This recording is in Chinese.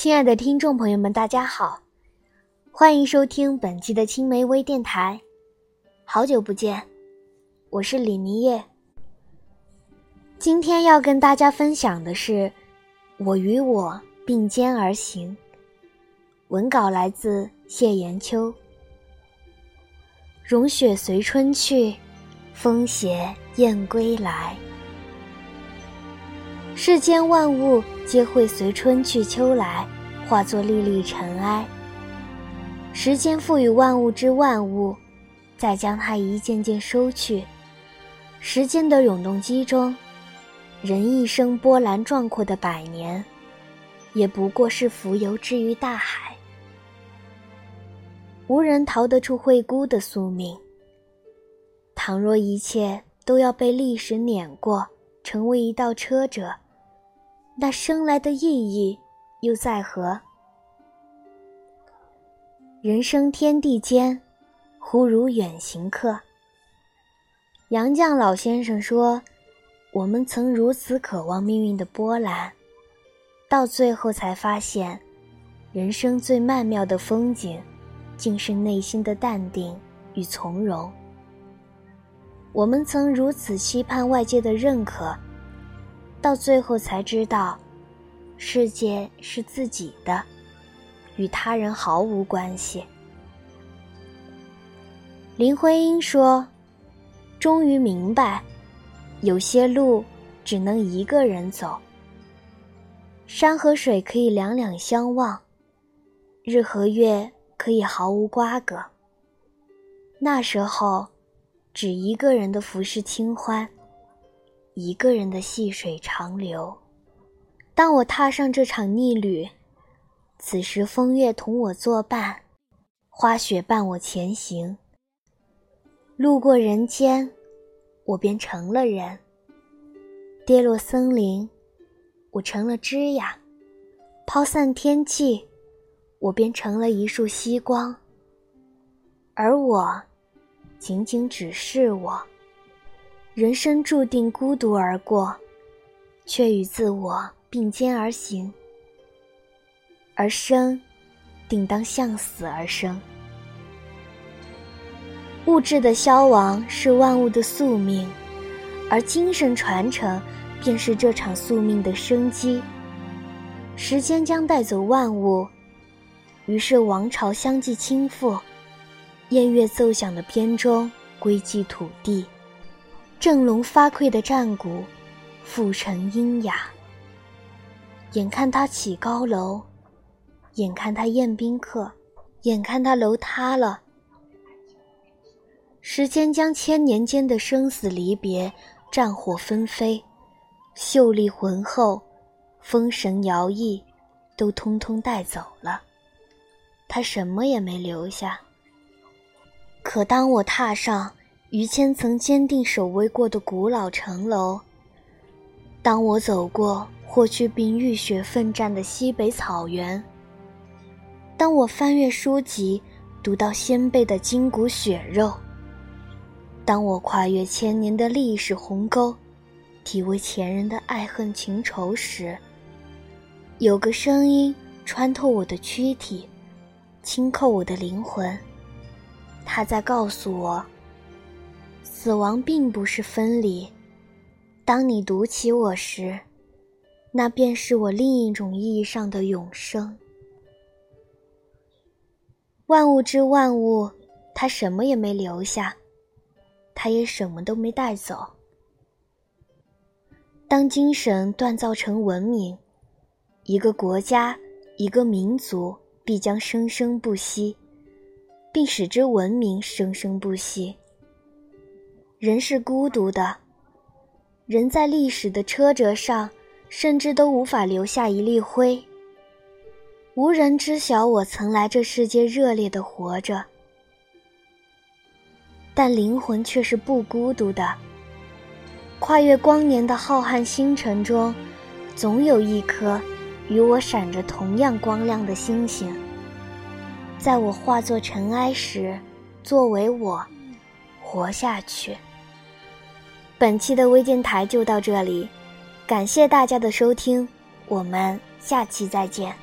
亲爱的听众朋友们，大家好，欢迎收听本期的青梅微电台。好久不见，我是李尼叶。今天要跟大家分享的是《我与我并肩而行》。文稿来自谢延秋。融雪随春去，风携燕归来。世间万物皆会随春去秋来，化作粒粒尘埃。时间赋予万物之万物，再将它一件件收去。时间的永动机中，人一生波澜壮阔的百年，也不过是浮游之于大海。无人逃得出惠孤的宿命。倘若一切都要被历史碾过，成为一道车辙。那生来的意义又在何？人生天地间，忽如远行客。杨绛老先生说：“我们曾如此渴望命运的波澜，到最后才发现，人生最曼妙的风景，竟是内心的淡定与从容。我们曾如此期盼外界的认可。”到最后才知道，世界是自己的，与他人毫无关系。林徽因说：“终于明白，有些路只能一个人走。山和水可以两两相望，日和月可以毫无瓜葛。那时候，只一个人的浮世清欢。”一个人的细水长流。当我踏上这场逆旅，此时风月同我作伴，花雪伴我前行。路过人间，我便成了人；跌落森林，我成了枝桠；抛散天际，我便成了一束夕光。而我，仅仅只是我。人生注定孤独而过，却与自我并肩而行。而生，定当向死而生。物质的消亡是万物的宿命，而精神传承便是这场宿命的生机。时间将带走万物，于是王朝相继倾覆，燕乐奏响的编钟归寂土地。振聋发聩的战鼓，复成阴哑。眼看他起高楼，眼看他宴宾客，眼看他楼塌了。时间将千年间的生死离别、战火纷飞、秀丽浑厚、风神摇曳，都通通带走了。他什么也没留下。可当我踏上。于谦曾坚定守卫过的古老城楼。当我走过霍去病浴血奋战的西北草原，当我翻阅书籍读到先辈的筋骨血肉，当我跨越千年的历史鸿沟，体味前人的爱恨情仇时，有个声音穿透我的躯体，轻扣我的灵魂，他在告诉我。死亡并不是分离。当你读起我时，那便是我另一种意义上的永生。万物之万物，它什么也没留下，它也什么都没带走。当精神锻造成文明，一个国家、一个民族必将生生不息，并使之文明生生不息。人是孤独的，人在历史的车辙上，甚至都无法留下一粒灰。无人知晓我曾来这世界热烈的活着，但灵魂却是不孤独的。跨越光年的浩瀚星辰中，总有一颗与我闪着同样光亮的星星，在我化作尘埃时，作为我活下去。本期的微电台就到这里，感谢大家的收听，我们下期再见。